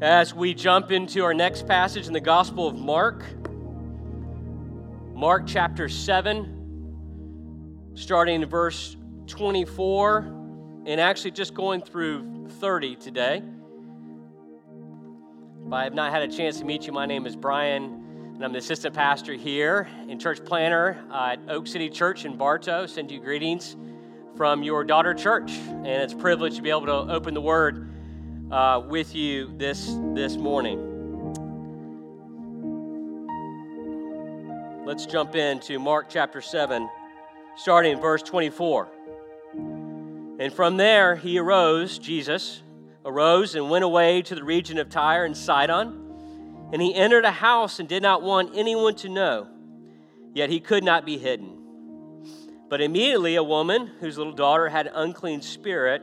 as we jump into our next passage in the Gospel of Mark. Mark chapter 7, starting in verse 24, and actually just going through 30 today. If I have not had a chance to meet you, my name is Brian, and I'm the assistant pastor here and church planter at Oak City Church in Bartow. Send you greetings from your daughter church, and it's a privilege to be able to open the Word uh, with you this this morning. Let's jump into Mark chapter 7, starting in verse 24. And from there he arose, Jesus arose and went away to the region of Tyre and Sidon. And he entered a house and did not want anyone to know, yet he could not be hidden. But immediately a woman whose little daughter had an unclean spirit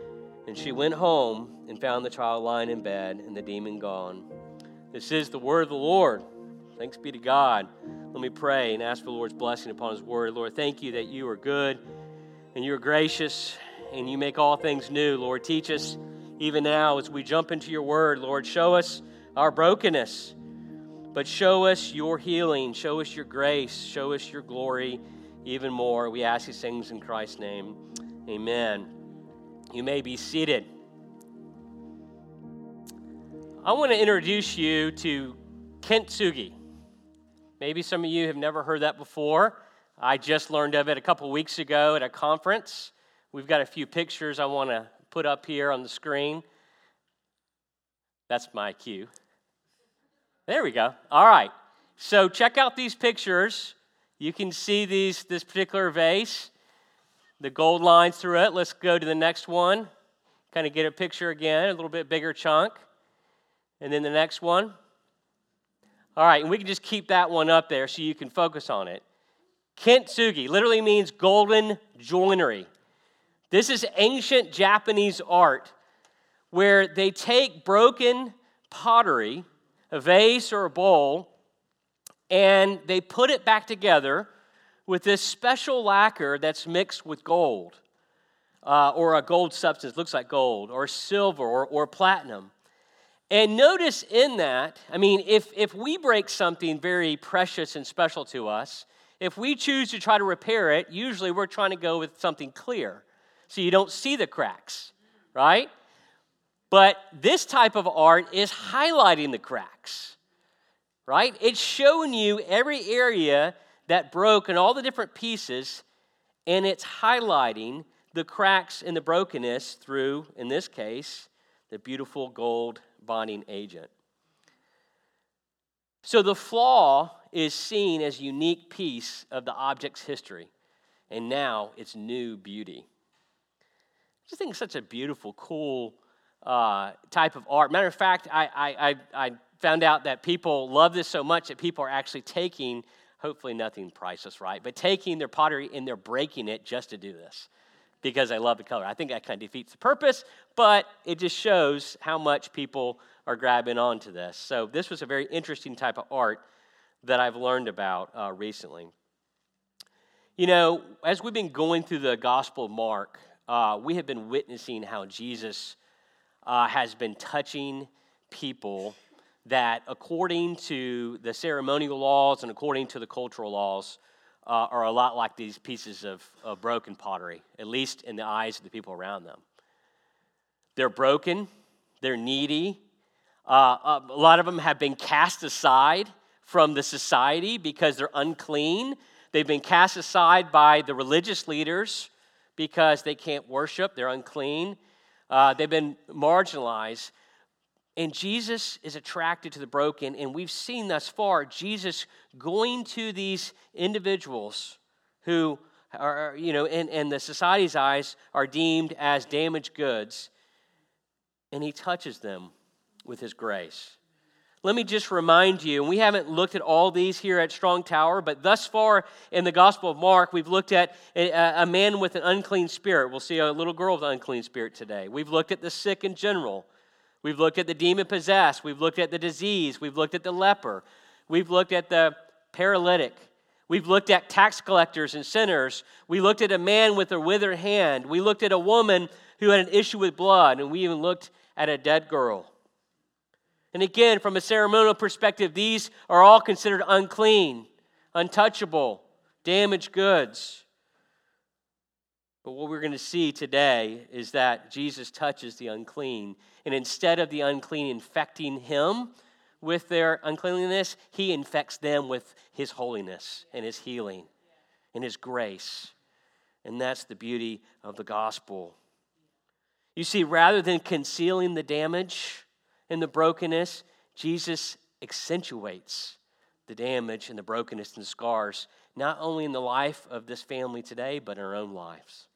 and she went home and found the child lying in bed and the demon gone. This is the word of the Lord. Thanks be to God. Let me pray and ask for the Lord's blessing upon his word. Lord, thank you that you are good and you are gracious and you make all things new. Lord, teach us even now as we jump into your word. Lord, show us our brokenness, but show us your healing, show us your grace, show us your glory even more. We ask these things in Christ's name. Amen. You may be seated. I want to introduce you to Kent kintsugi. Maybe some of you have never heard that before. I just learned of it a couple weeks ago at a conference. We've got a few pictures I want to put up here on the screen. That's my cue. There we go. All right. So check out these pictures. You can see these this particular vase the gold lines through it. Let's go to the next one. Kind of get a picture again, a little bit bigger chunk. And then the next one. All right, and we can just keep that one up there so you can focus on it. Kintsugi literally means golden joinery. This is ancient Japanese art where they take broken pottery, a vase or a bowl, and they put it back together with this special lacquer that's mixed with gold, uh, or a gold substance, looks like gold, or silver, or, or platinum. And notice in that, I mean, if, if we break something very precious and special to us, if we choose to try to repair it, usually we're trying to go with something clear so you don't see the cracks, right? But this type of art is highlighting the cracks, right? It's showing you every area that broke in all the different pieces, and it's highlighting the cracks and the brokenness through, in this case, the beautiful gold bonding agent. So the flaw is seen as a unique piece of the object's history, and now its new beauty. I just think it's such a beautiful, cool uh, type of art. Matter of fact, I, I, I found out that people love this so much that people are actually taking hopefully nothing priceless, right? But taking their pottery and they're breaking it just to do this because I love the color. I think that kind of defeats the purpose, but it just shows how much people are grabbing onto this. So, this was a very interesting type of art that I've learned about uh, recently. You know, as we've been going through the Gospel of Mark, uh, we have been witnessing how Jesus uh, has been touching people that, according to the ceremonial laws and according to the cultural laws, uh, are a lot like these pieces of, of broken pottery, at least in the eyes of the people around them. They're broken, they're needy. Uh, a lot of them have been cast aside from the society because they're unclean. They've been cast aside by the religious leaders because they can't worship, they're unclean. Uh, they've been marginalized. And Jesus is attracted to the broken. And we've seen thus far Jesus going to these individuals who are, you know, in, in the society's eyes are deemed as damaged goods. And he touches them with his grace. let me just remind you, and we haven't looked at all these here at Strong Tower, but thus far in the Gospel of Mark, we've looked at a, a, man with an unclean spirit. We'll see a little girl with an unclean spirit today. We've looked at the sick in general. We've looked at the demon possessed. We've looked at the disease. We've looked at the leper. We've looked at the paralytic. We've looked at tax collectors and sinners. We looked at a man with a withered hand. We looked at a woman who had an issue with blood. And we even looked at a dead girl. And again, from a ceremonial perspective, these are all considered unclean, untouchable, damaged goods. But what we're going to see today is that Jesus touches the unclean. And instead of the unclean infecting him with their uncleanliness, he infects them with his holiness and his healing and his grace. And that's the beauty of the gospel. You see, rather than concealing the damage, and the brokenness, Jesus accentuates the damage and the brokenness and the scars, not only in the life of this family today, but in our own lives.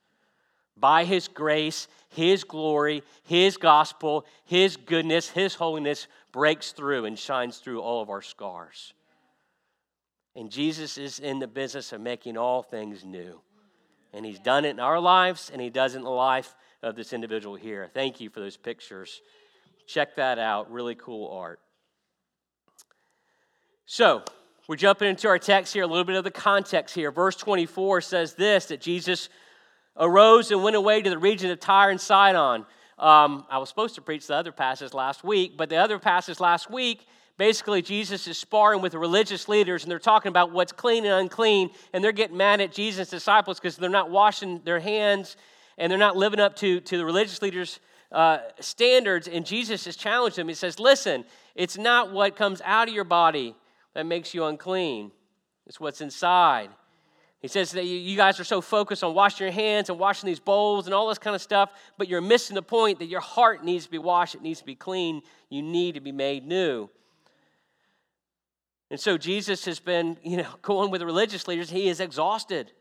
By His grace, His glory, His gospel, His goodness, His holiness breaks through and shines through all of our scars. And Jesus is in the business of making all things new. And He's done it in our lives, and He does it in the life of this individual here. Thank you for those pictures. Check that out. Really cool art. So, we're jumping into our text here, a little bit of the context here. Verse 24 says this that Jesus arose and went away to the region of Tyre and Sidon. Um, I was supposed to preach the other passage last week, but the other passage last week, basically, Jesus is sparring with the religious leaders and they're talking about what's clean and unclean, and they're getting mad at Jesus' disciples because they're not washing their hands and they're not living up to, to the religious leaders' uh, standards, and Jesus has challenged them. He says, Listen, it's not what comes out of your body that makes you unclean, it's what's inside. He says that you guys are so focused on washing your hands and washing these bowls and all this kind of stuff, but you're missing the point that your heart needs to be washed, it needs to be clean, you need to be made new. And so Jesus has been, you know, going with the religious leaders. He is exhausted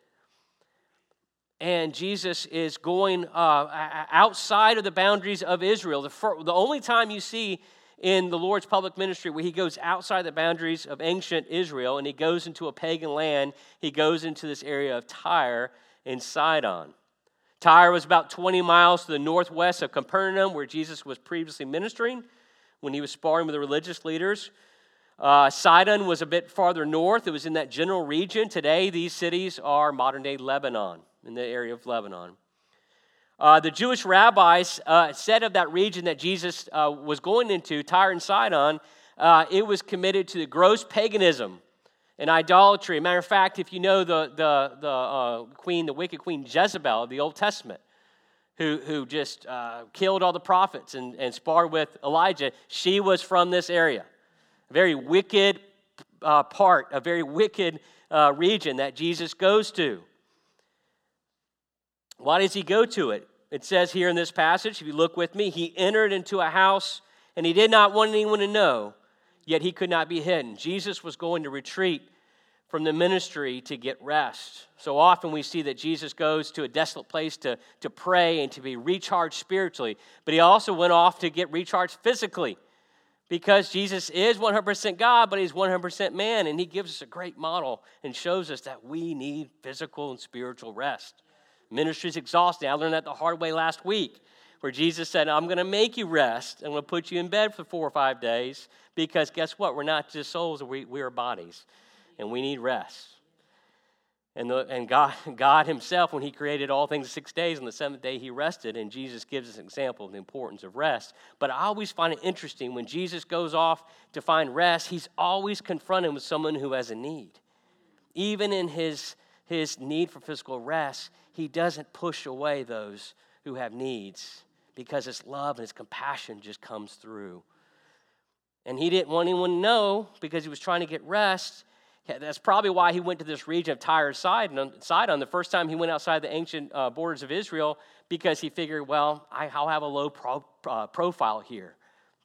and Jesus is going uh, outside of the boundaries of Israel. The, the only time you see in the Lord's public ministry where he goes outside the boundaries of ancient Israel and he goes into a pagan land, he goes into this area of Tyre and Sidon. Tyre was about 20 miles to the northwest of Capernaum, where Jesus was previously ministering when he was sparring with the religious leaders. Uh, Sidon was a bit farther north, it was in that general region. Today, these cities are modern day Lebanon in the area of Lebanon. Uh, the Jewish rabbis uh, said of that region that Jesus uh, was going into, Tyre and Sidon, uh, it was committed to the gross paganism and idolatry. Matter of fact, if you know the, the, the uh, queen, the wicked queen Jezebel of the Old Testament, who, who just uh, killed all the prophets and, and sparred with Elijah, she was from this area. A very wicked part, a very wicked region that Jesus goes to. Why does he go to it? It says here in this passage, if you look with me, he entered into a house and he did not want anyone to know, yet he could not be hidden. Jesus was going to retreat from the ministry to get rest. So often we see that Jesus goes to a desolate place to, to pray and to be recharged spiritually, but he also went off to get recharged physically because Jesus is 100% God, but he's 100% man, and he gives us a great model and shows us that we need physical and spiritual rest. Ministry is exhausting. I learned that the hard way last week, where Jesus said, I'm going to make you rest. I'm going to put you in bed for four or five days because guess what? We're not just souls, we, we are bodies, and we need rest. And, the, and God, God Himself, when He created all things six days, on the seventh day He rested, and Jesus gives us an example of the importance of rest. But I always find it interesting when Jesus goes off to find rest, He's always confronted with someone who has a need. Even in His, his need for physical rest, he doesn't push away those who have needs because his love and his compassion just comes through. And he didn't want anyone to know because he was trying to get rest. That's probably why he went to this region of Tyre Sidon, Sidon the first time he went outside the ancient uh, borders of Israel because he figured, well, I, will have a low pro, uh, profile here.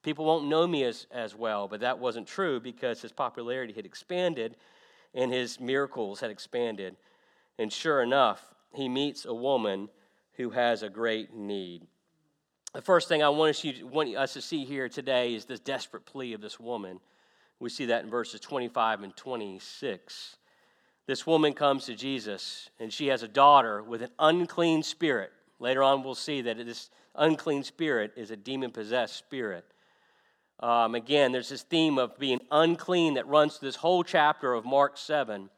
People won't know me as, as well, but that wasn't true because his popularity had expanded and his miracles had expanded. And sure enough, he meets a woman who has a great need. The first thing I want us, you, want us to see here today is this desperate plea of this woman. We see that in verses 25 and 26. This woman comes to Jesus, and she has a daughter with an unclean spirit. Later on, we'll see that this unclean spirit is a demon possessed spirit. Um, again, there's this theme of being unclean that runs through this whole chapter of Mark 7.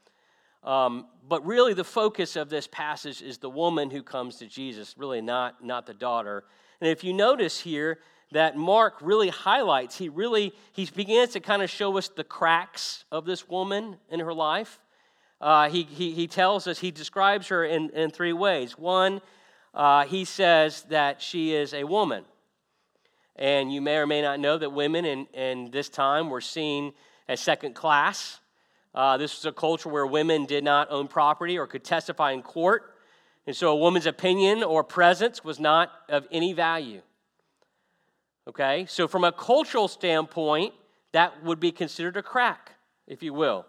Um, but really, the focus of this passage is the woman who comes to Jesus, really not, not the daughter. And if you notice here, that Mark really highlights, he really he begins to kind of show us the cracks of this woman in her life. Uh, he, he, he tells us, he describes her in, in three ways. One, uh, he says that she is a woman. And you may or may not know that women in, in this time were seen as second class. Uh, this was a culture where women did not own property or could testify in court. And so a woman's opinion or presence was not of any value. Okay? So, from a cultural standpoint, that would be considered a crack, if you will.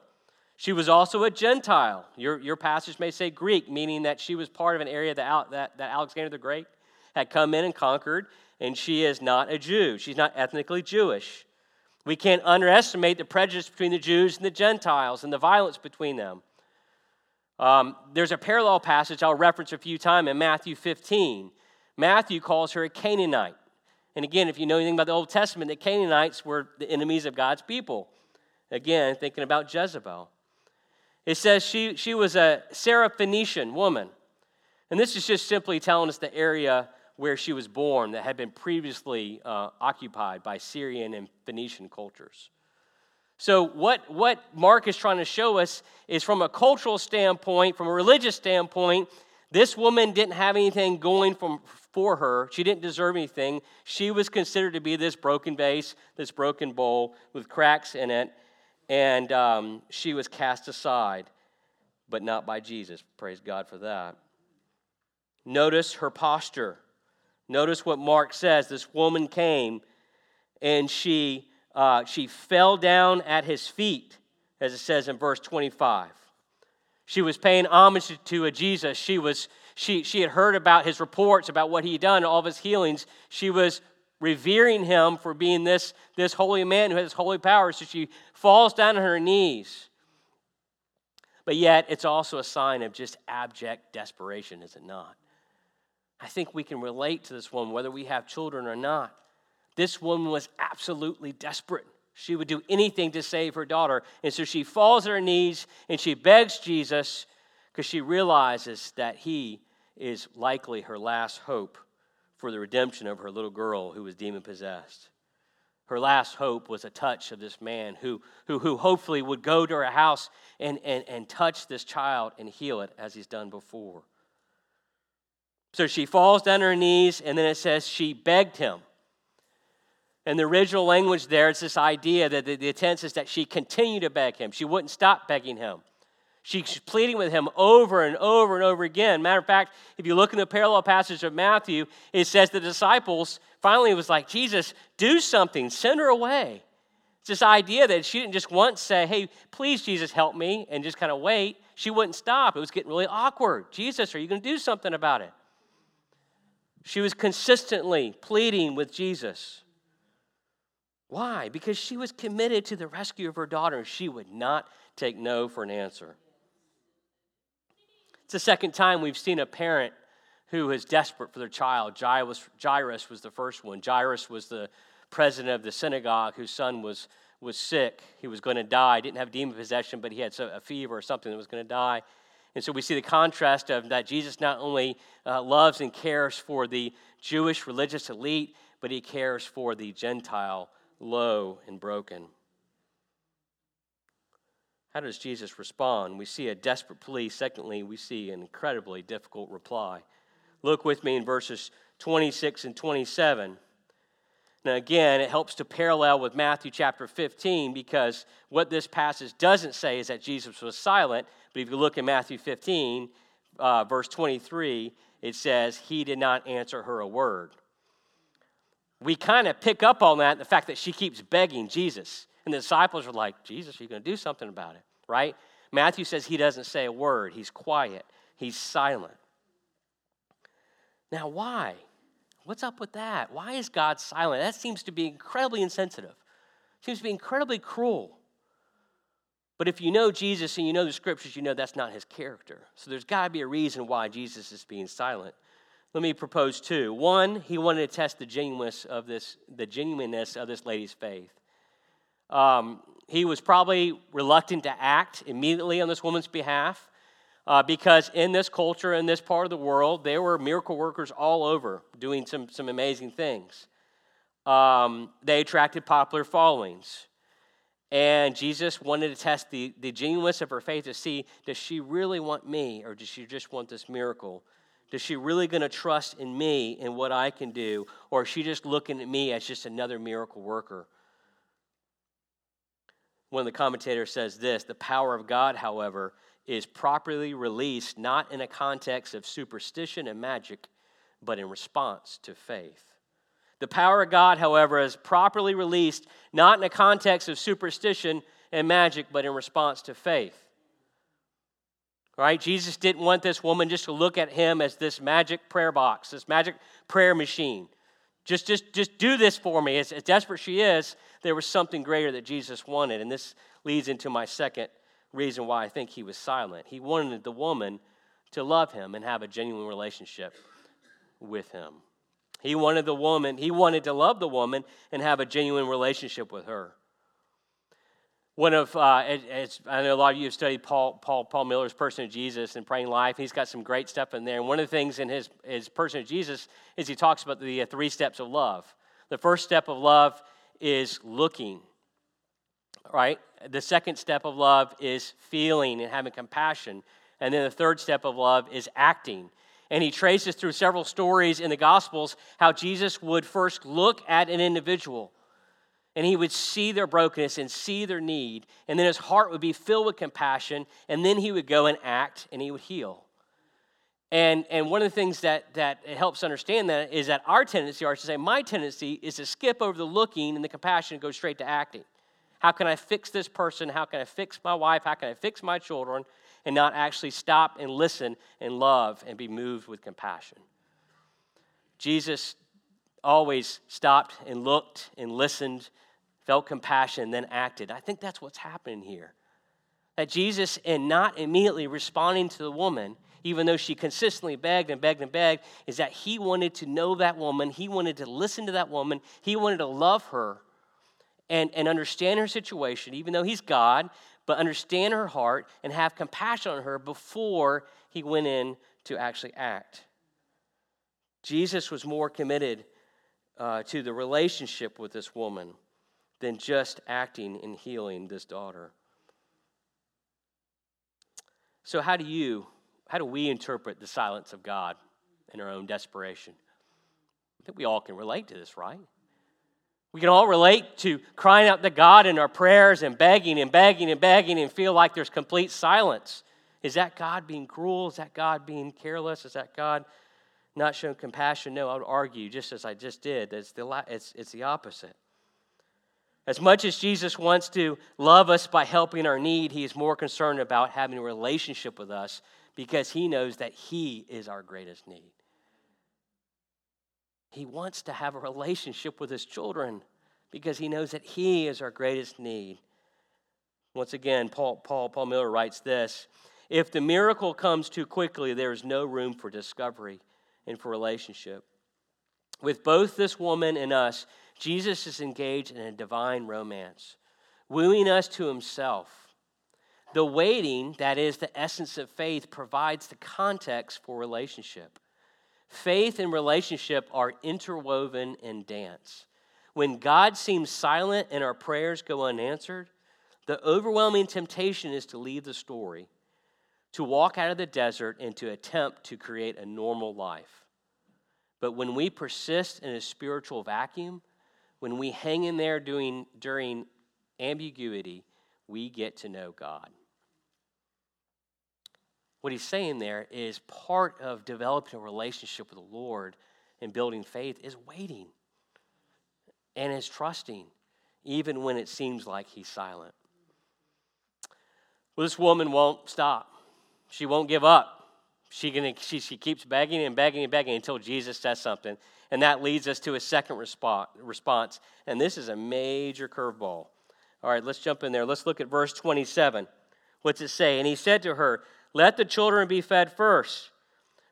She was also a Gentile. Your, your passage may say Greek, meaning that she was part of an area that, that, that Alexander the Great had come in and conquered, and she is not a Jew. She's not ethnically Jewish. We can't underestimate the prejudice between the Jews and the Gentiles and the violence between them. Um, there's a parallel passage I'll reference a few times in Matthew 15. Matthew calls her a Canaanite. And again, if you know anything about the Old Testament, the Canaanites were the enemies of God's people. Again, thinking about Jezebel. It says she, she was a Syrophoenician woman. And this is just simply telling us the area where she was born that had been previously uh, occupied by Syrian and Phoenician cultures. So, what, what Mark is trying to show us is from a cultural standpoint, from a religious standpoint, this woman didn't have anything going from, for her. She didn't deserve anything. She was considered to be this broken vase, this broken bowl with cracks in it, and um, she was cast aside, but not by Jesus. Praise God for that. Notice her posture. Notice what Mark says. This woman came and she, uh, she fell down at his feet, as it says in verse 25. She was paying homage to a Jesus. She, was, she, she had heard about his reports, about what he had done, all of his healings. She was revering him for being this, this holy man who has holy power. So she falls down on her knees. But yet, it's also a sign of just abject desperation, is it not? I think we can relate to this woman, whether we have children or not. This woman was absolutely desperate. She would do anything to save her daughter. And so she falls on her knees and she begs Jesus because she realizes that he is likely her last hope for the redemption of her little girl who was demon possessed. Her last hope was a touch of this man who, who, who hopefully would go to her house and, and, and touch this child and heal it as he's done before. So she falls down on her knees, and then it says she begged him. In the original language, there, it's this idea that the, the tense is that she continued to beg him. She wouldn't stop begging him. She's pleading with him over and over and over again. Matter of fact, if you look in the parallel passage of Matthew, it says the disciples finally was like, Jesus, do something, send her away. It's this idea that she didn't just once say, Hey, please, Jesus, help me, and just kind of wait. She wouldn't stop. It was getting really awkward. Jesus, are you going to do something about it? She was consistently pleading with Jesus. Why? Because she was committed to the rescue of her daughter. She would not take no for an answer. It's the second time we've seen a parent who is desperate for their child. Jairus, Jairus was the first one. Jairus was the president of the synagogue whose son was, was sick. He was going to die. Didn't have demon possession, but he had a fever or something that was going to die. And so we see the contrast of that Jesus not only uh, loves and cares for the Jewish religious elite, but he cares for the Gentile, low and broken. How does Jesus respond? We see a desperate plea. Secondly, we see an incredibly difficult reply. Look with me in verses 26 and 27. Now, again, it helps to parallel with Matthew chapter 15 because what this passage doesn't say is that Jesus was silent, but if you look in Matthew 15, uh, verse 23, it says, He did not answer her a word. We kind of pick up on that, the fact that she keeps begging Jesus. And the disciples are like, Jesus, are you going to do something about it? Right? Matthew says he doesn't say a word, he's quiet, he's silent. Now, why? What's up with that? Why is God silent? That seems to be incredibly insensitive. Seems to be incredibly cruel. But if you know Jesus and you know the scriptures, you know that's not his character. So there's got to be a reason why Jesus is being silent. Let me propose two. One, he wanted to test the genuineness of this, the genuineness of this lady's faith. Um, he was probably reluctant to act immediately on this woman's behalf uh, because in this culture, in this part of the world, there were miracle workers all over doing some, some amazing things. Um, they attracted popular followings. And Jesus wanted to test the, the genuineness of her faith to see does she really want me or does she just want this miracle? Does she really going to trust in me and what I can do? Or is she just looking at me as just another miracle worker? One of the commentators says this the power of God, however, is properly released not in a context of superstition and magic, but in response to faith. The power of God, however, is properly released not in a context of superstition and magic, but in response to faith. Right? Jesus didn't want this woman just to look at him as this magic prayer box, this magic prayer machine. Just, just, just do this for me. As, as desperate she is, there was something greater that Jesus wanted. And this leads into my second reason why I think he was silent. He wanted the woman to love him and have a genuine relationship with him. He wanted the woman, he wanted to love the woman and have a genuine relationship with her. One of, uh, I know a lot of you have studied Paul, Paul, Paul Miller's Person of Jesus and Praying Life. He's got some great stuff in there. And one of the things in his, his Person of Jesus is he talks about the uh, three steps of love. The first step of love is looking, right? The second step of love is feeling and having compassion. And then the third step of love is acting and he traces through several stories in the Gospels how Jesus would first look at an individual and he would see their brokenness and see their need, and then his heart would be filled with compassion, and then he would go and act and he would heal. And, and one of the things that, that helps understand that is that our tendency, or I should say, my tendency, is to skip over the looking and the compassion and go straight to acting. How can I fix this person? How can I fix my wife? How can I fix my children? and not actually stop and listen and love and be moved with compassion. Jesus always stopped and looked and listened, felt compassion, then acted. I think that's what's happening here. That Jesus, in not immediately responding to the woman, even though she consistently begged and begged and begged, is that he wanted to know that woman. He wanted to listen to that woman. He wanted to love her and, and understand her situation, even though he's God, but understand her heart and have compassion on her before he went in to actually act. Jesus was more committed uh, to the relationship with this woman than just acting and healing this daughter. So, how do you, how do we interpret the silence of God in our own desperation? I think we all can relate to this, right? We can all relate to crying out to God in our prayers and begging and begging and begging and feel like there's complete silence. Is that God being cruel? Is that God being careless? Is that God not showing compassion? No, I would argue, just as I just did, it's the, it's, it's the opposite. As much as Jesus wants to love us by helping our need, he is more concerned about having a relationship with us because he knows that he is our greatest need. He wants to have a relationship with his children because he knows that he is our greatest need. Once again, Paul, Paul, Paul Miller writes this If the miracle comes too quickly, there is no room for discovery and for relationship. With both this woman and us, Jesus is engaged in a divine romance, wooing us to himself. The waiting, that is the essence of faith, provides the context for relationship. Faith and relationship are interwoven in dance. When God seems silent and our prayers go unanswered, the overwhelming temptation is to leave the story, to walk out of the desert, and to attempt to create a normal life. But when we persist in a spiritual vacuum, when we hang in there doing, during ambiguity, we get to know God what he's saying there is part of developing a relationship with the Lord and building faith is waiting and is trusting, even when it seems like he's silent. Well, this woman won't stop. She won't give up. She, she, she keeps begging and begging and begging until Jesus says something. And that leads us to a second response. And this is a major curveball. All right, let's jump in there. Let's look at verse 27. What's it say? And he said to her, Let the children be fed first,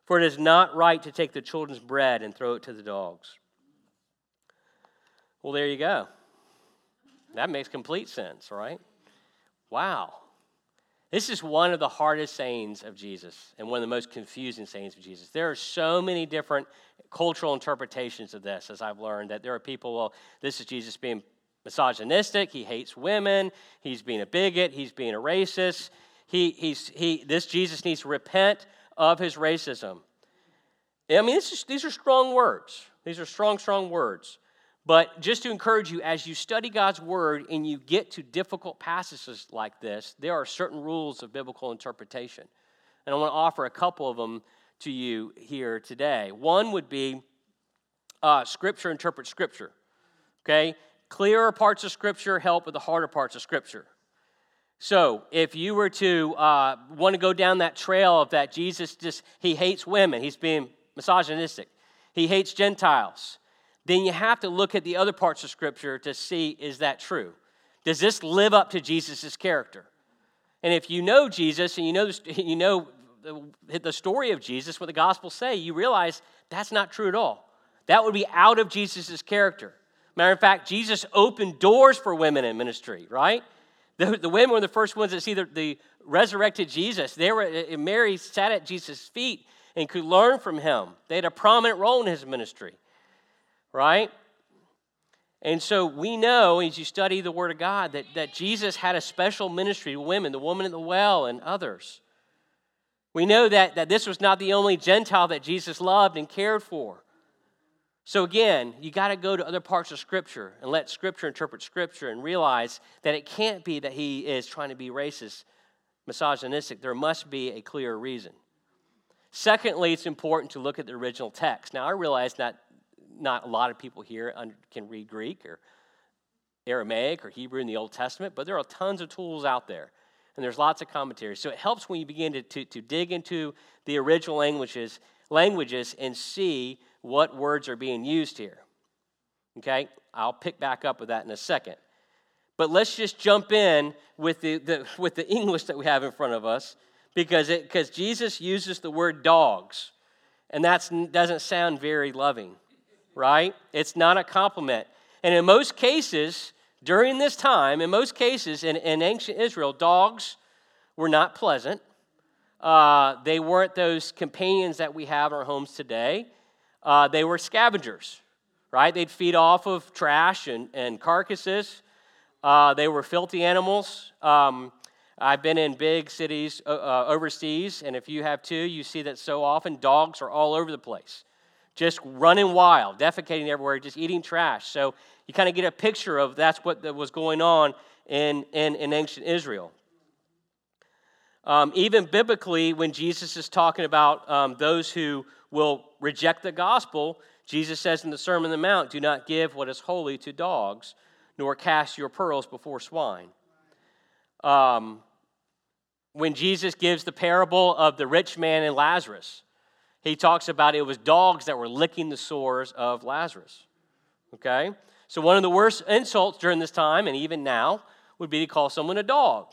for it is not right to take the children's bread and throw it to the dogs. Well, there you go. That makes complete sense, right? Wow. This is one of the hardest sayings of Jesus and one of the most confusing sayings of Jesus. There are so many different cultural interpretations of this, as I've learned, that there are people, well, this is Jesus being misogynistic, he hates women, he's being a bigot, he's being a racist. He, he's, he, this Jesus needs to repent of his racism. I mean, is, these are strong words. These are strong, strong words. But just to encourage you, as you study God's word and you get to difficult passages like this, there are certain rules of biblical interpretation. And I want to offer a couple of them to you here today. One would be uh, Scripture interprets Scripture. Okay? Clearer parts of Scripture help with the harder parts of Scripture. So, if you were to uh, want to go down that trail of that Jesus just, he hates women, he's being misogynistic, he hates Gentiles, then you have to look at the other parts of Scripture to see is that true? Does this live up to Jesus' character? And if you know Jesus and you know, you know the story of Jesus, what the Gospels say, you realize that's not true at all. That would be out of Jesus' character. Matter of fact, Jesus opened doors for women in ministry, right? The, the women were the first ones to see the, the resurrected Jesus. They were, uh, Mary sat at Jesus' feet and could learn from him. They had a prominent role in his ministry right? And so we know as you study the Word of God that, that Jesus had a special ministry to women, the woman at the well, and others. We know that, that this was not the only Gentile that Jesus loved and cared for. So again, you got to go to other parts of Scripture and let Scripture interpret Scripture and realize that it can't be that he is trying to be racist, misogynistic. There must be a clear reason. Secondly, it's important to look at the original text. Now, I realize that not a lot of people here can read Greek or Aramaic or Hebrew in the Old Testament, but there are tons of tools out there. And there's lots of commentaries. So it helps when you begin to, to, to dig into the original languages, languages and see what words are being used here. Okay? I'll pick back up with that in a second. But let's just jump in with the, the, with the English that we have in front of us because, it, because Jesus uses the word dogs, and that doesn't sound very loving right? It's not a compliment. And in most cases, during this time, in most cases in, in ancient Israel, dogs were not pleasant. Uh, they weren't those companions that we have in our homes today. Uh, they were scavengers, right? They'd feed off of trash and, and carcasses. Uh, they were filthy animals. Um, I've been in big cities uh, uh, overseas, and if you have too, you see that so often dogs are all over the place just running wild, defecating everywhere, just eating trash. So you kind of get a picture of that's what was going on in, in, in ancient Israel. Um, even biblically, when Jesus is talking about um, those who will reject the gospel, Jesus says in the Sermon on the Mount, Do not give what is holy to dogs, nor cast your pearls before swine. Um, when Jesus gives the parable of the rich man and Lazarus, he talks about it was dogs that were licking the sores of Lazarus. Okay? So, one of the worst insults during this time, and even now, would be to call someone a dog.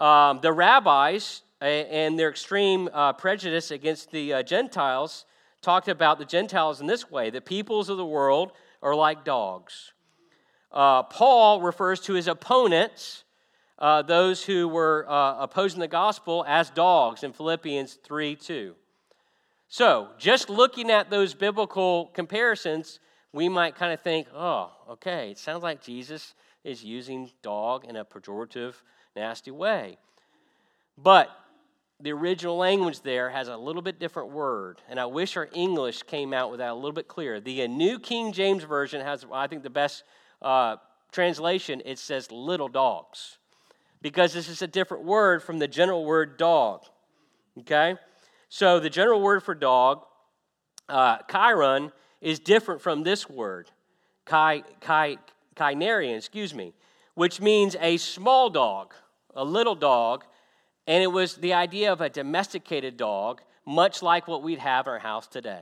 Um, the rabbis and their extreme uh, prejudice against the uh, Gentiles talked about the Gentiles in this way the peoples of the world are like dogs. Uh, Paul refers to his opponents, uh, those who were uh, opposing the gospel, as dogs in Philippians 3 2. So, just looking at those biblical comparisons, we might kind of think, oh, okay, it sounds like Jesus is using dog in a pejorative, nasty way. But the original language there has a little bit different word, and I wish our English came out with that a little bit clearer. The New King James Version has, I think, the best uh, translation. It says little dogs, because this is a different word from the general word dog. Okay? So the general word for dog, uh, chiron, is different from this word, chi, chi, excuse me, which means a small dog, a little dog, and it was the idea of a domesticated dog, much like what we'd have in our house today.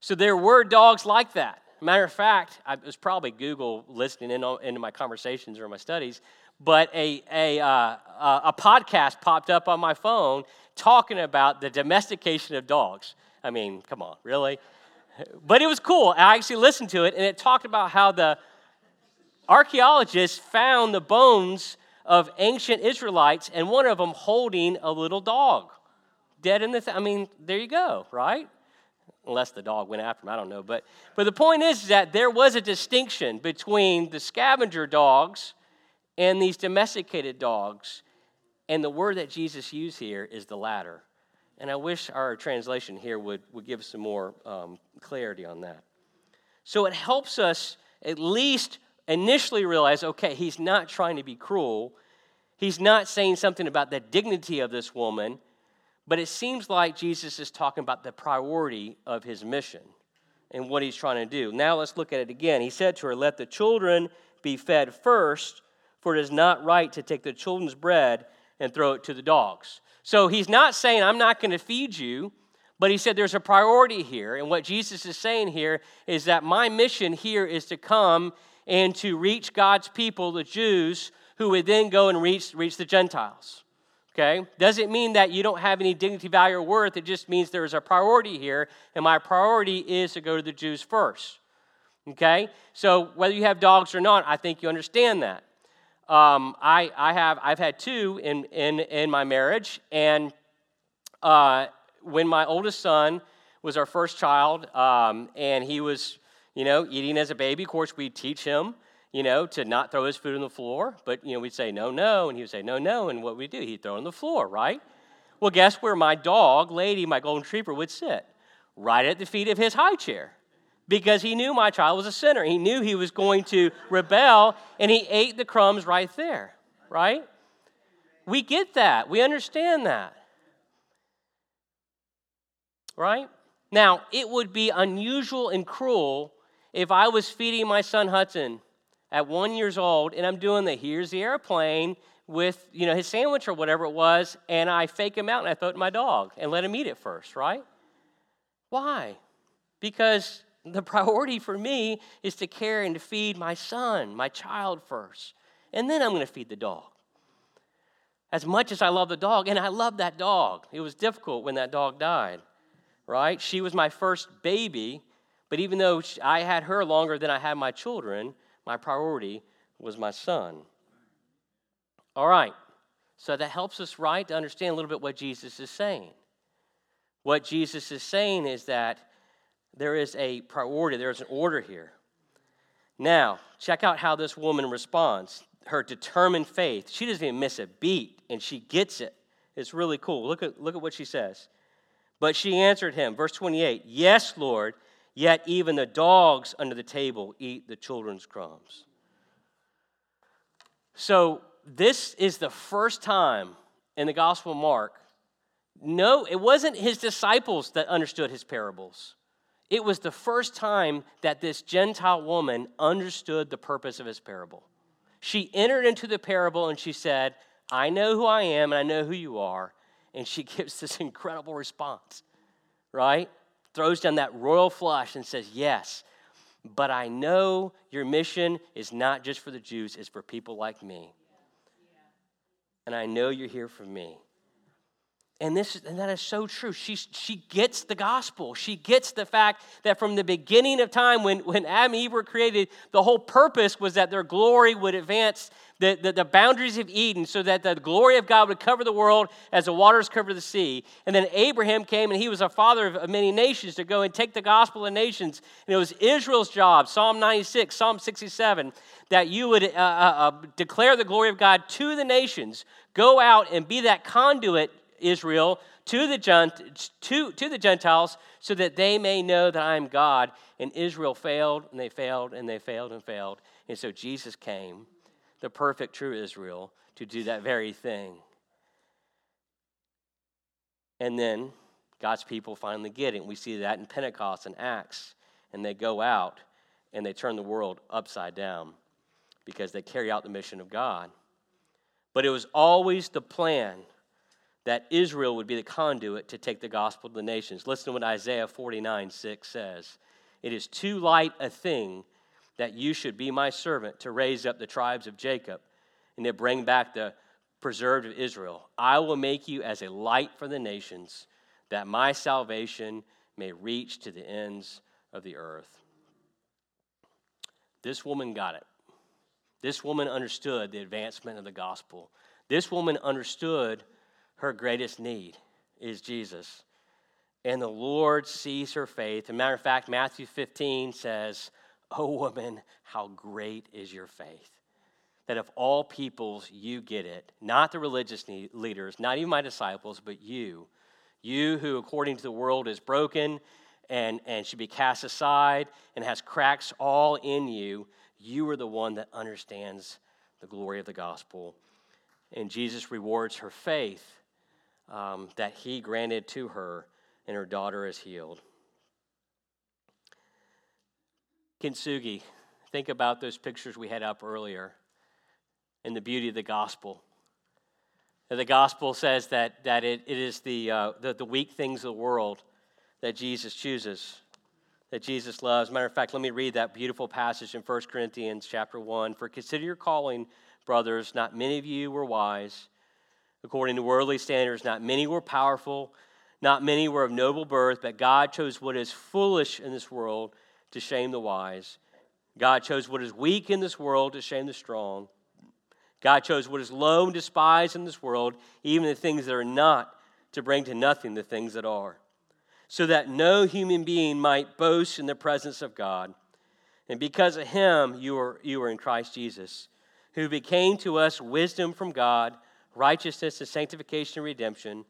So there were dogs like that. Matter of fact, I, it was probably Google listening in into my conversations or my studies, but a, a, uh, a podcast popped up on my phone talking about the domestication of dogs. I mean, come on, really? But it was cool. I actually listened to it, and it talked about how the archaeologists found the bones of ancient Israelites, and one of them holding a little dog, dead in the. Th- I mean, there you go, right? Unless the dog went after him, I don't know. But, but the point is that there was a distinction between the scavenger dogs and these domesticated dogs. And the word that Jesus used here is the latter. And I wish our translation here would, would give some more um, clarity on that. So it helps us at least initially realize okay, he's not trying to be cruel. He's not saying something about the dignity of this woman, but it seems like Jesus is talking about the priority of his mission and what he's trying to do. Now let's look at it again. He said to her, Let the children be fed first, for it is not right to take the children's bread and throw it to the dogs. So he's not saying, I'm not going to feed you, but he said there's a priority here. And what Jesus is saying here is that my mission here is to come and to reach God's people, the Jews, who would then go and reach, reach the Gentiles. Okay? Doesn't mean that you don't have any dignity, value, or worth. It just means there is a priority here, and my priority is to go to the Jews first. Okay? So whether you have dogs or not, I think you understand that. Um, I, I have, I've had two in, in, in my marriage, and uh, when my oldest son was our first child, um, and he was, you know, eating as a baby, of course, we teach him, you know, to not throw his food on the floor. But, you know, we'd say, no, no, and he would say, no, no, and what we do, he'd throw on the floor, right? Well, guess where my dog, Lady, my golden retriever, would sit? Right at the feet of his high chair because he knew my child was a sinner. He knew he was going to rebel, and he ate the crumbs right there, right? We get that. We understand that. Right? Now, it would be unusual and cruel if I was feeding my son Hudson at one years old and I'm doing the here's the airplane with you know his sandwich or whatever it was, and I fake him out and I throw it to my dog and let him eat it first, right? Why? Because the priority for me is to care and to feed my son, my child first. And then I'm going to feed the dog. As much as I love the dog, and I love that dog, it was difficult when that dog died, right? She was my first baby, but even though I had her longer than I had my children, my priority was my son. All right, so that helps us, right, to understand a little bit what Jesus is saying. What Jesus is saying is that there is a priority, there's an order here. Now, check out how this woman responds. Her determined faith. She doesn't even miss a beat, and she gets it. It's really cool. Look at, look at what she says. But she answered him, verse 28 Yes, Lord, yet even the dogs under the table eat the children's crumbs. So, this is the first time in the Gospel of Mark. No, it wasn't his disciples that understood his parables. It was the first time that this Gentile woman understood the purpose of his parable. She entered into the parable and she said, I know who I am and I know who you are. And she gives this incredible response, right? Throws down that royal flush and says, Yes, but I know your mission is not just for the Jews, it's for people like me. And I know you're here for me. And, this, and that is so true. She, she gets the gospel. She gets the fact that from the beginning of time, when, when Adam and Eve were created, the whole purpose was that their glory would advance the, the, the, boundaries of Eden so that the glory of God would cover the world as the waters cover the sea. And then Abraham came and he was a father of many nations to go and take the gospel of nations. And it was Israel's job, Psalm 96, Psalm 67, that you would uh, uh, uh, declare the glory of God to the nations. Go out and be that conduit Israel to the, to, to the Gentiles so that they may know that I am God. And Israel failed, and they failed, and they failed, and failed. And so Jesus came, the perfect, true Israel, to do that very thing. And then God's people finally get it. We see that in Pentecost and Acts. And they go out and they turn the world upside down because they carry out the mission of God. But it was always the plan that Israel would be the conduit to take the gospel to the nations. Listen to what Isaiah 49 6 says. It is too light a thing that you should be my servant to raise up the tribes of Jacob and to bring back the preserved of Israel. I will make you as a light for the nations, that my salvation may reach to the ends of the earth. This woman got it. This woman understood the advancement of the gospel. This woman understood her greatest need is Jesus. And the Lord sees her faith. As a matter of fact, Matthew 15 says, Oh, woman, how great is your faith. That of all peoples, you get it. Not the religious leaders, not even my disciples, but you. You who, according to the world, is broken and, and should be cast aside and has cracks all in you. You are the one that understands the glory of the gospel. And Jesus rewards her faith um, that he granted to her, and her daughter is healed. Kintsugi, think about those pictures we had up earlier and the beauty of the gospel. The gospel says that, that it, it is the, uh, the, the weak things of the world that Jesus chooses, that Jesus loves. Matter of fact, let me read that beautiful passage in 1 Corinthians chapter 1. For consider your calling, brothers, not many of you were wise. According to worldly standards, not many were powerful, not many were of noble birth, but God chose what is foolish in this world to shame the wise. God chose what is weak in this world to shame the strong. God chose what is low and despised in this world, even the things that are not, to bring to nothing the things that are so that no human being might boast in the presence of God. And because of him, you are, you are in Christ Jesus, who became to us wisdom from God, righteousness and sanctification and redemption.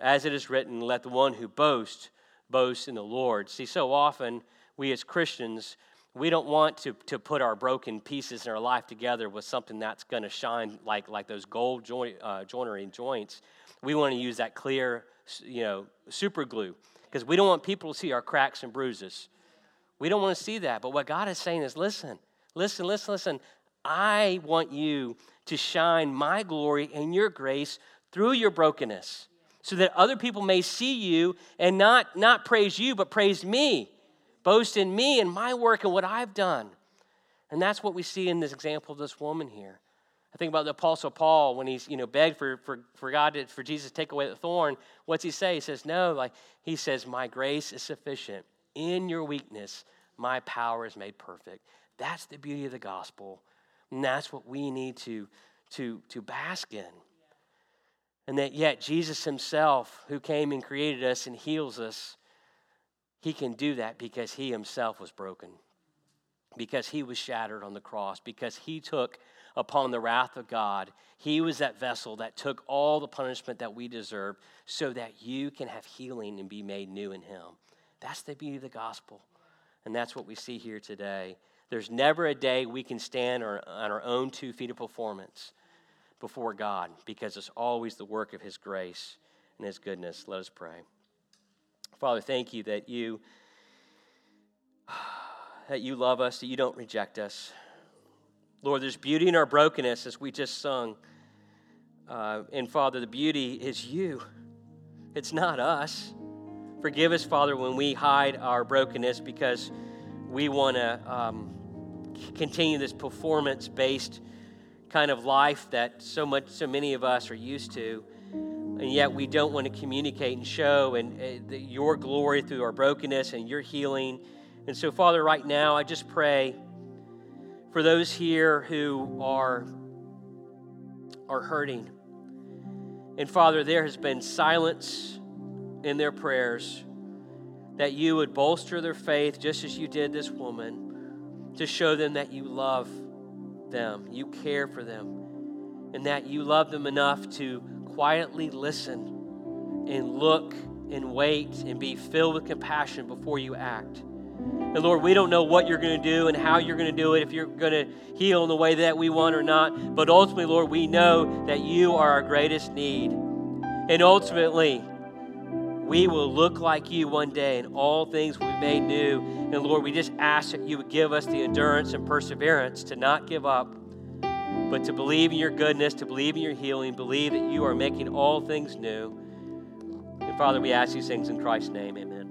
As it is written, let the one who boasts boast in the Lord. See, so often we as Christians, we don't want to, to put our broken pieces in our life together with something that's going to shine like, like those gold joint, uh, joinery joints. We want to use that clear, you know, super glue because we don't want people to see our cracks and bruises. We don't want to see that. But what God is saying is listen, listen, listen, listen. I want you to shine my glory and your grace through your brokenness so that other people may see you and not, not praise you, but praise me, boast in me and my work and what I've done. And that's what we see in this example of this woman here. I think about the Apostle Paul when he's, you know, begged for, for, for God, to, for Jesus to take away the thorn. What's he say? He says, no, like, he says, my grace is sufficient. In your weakness, my power is made perfect. That's the beauty of the gospel. And that's what we need to, to, to bask in. And that yet Jesus himself, who came and created us and heals us, he can do that because he himself was broken, because he was shattered on the cross, because he took upon the wrath of God. He was that vessel that took all the punishment that we deserve so that you can have healing and be made new in Him. That's the beauty of the gospel. And that's what we see here today. There's never a day we can stand on our own two feet of performance before God because it's always the work of His grace and His goodness. Let us pray. Father, thank you that you that you love us, that you don't reject us. Lord, there's beauty in our brokenness as we just sung. Uh, and Father, the beauty is you, it's not us. Forgive us, Father, when we hide our brokenness because we want to um, continue this performance based kind of life that so much so many of us are used to. And yet we don't want to communicate and show and uh, the, your glory through our brokenness and your healing. And so father right now i just pray for those here who are, are hurting. And Father, there has been silence in their prayers that you would bolster their faith just as you did this woman to show them that you love them, you care for them, and that you love them enough to quietly listen and look and wait and be filled with compassion before you act. And Lord, we don't know what you're going to do and how you're going to do it, if you're going to heal in the way that we want or not. But ultimately, Lord, we know that you are our greatest need. And ultimately, we will look like you one day and all things will be made new. And Lord, we just ask that you would give us the endurance and perseverance to not give up, but to believe in your goodness, to believe in your healing, believe that you are making all things new. And Father, we ask these things in Christ's name. Amen.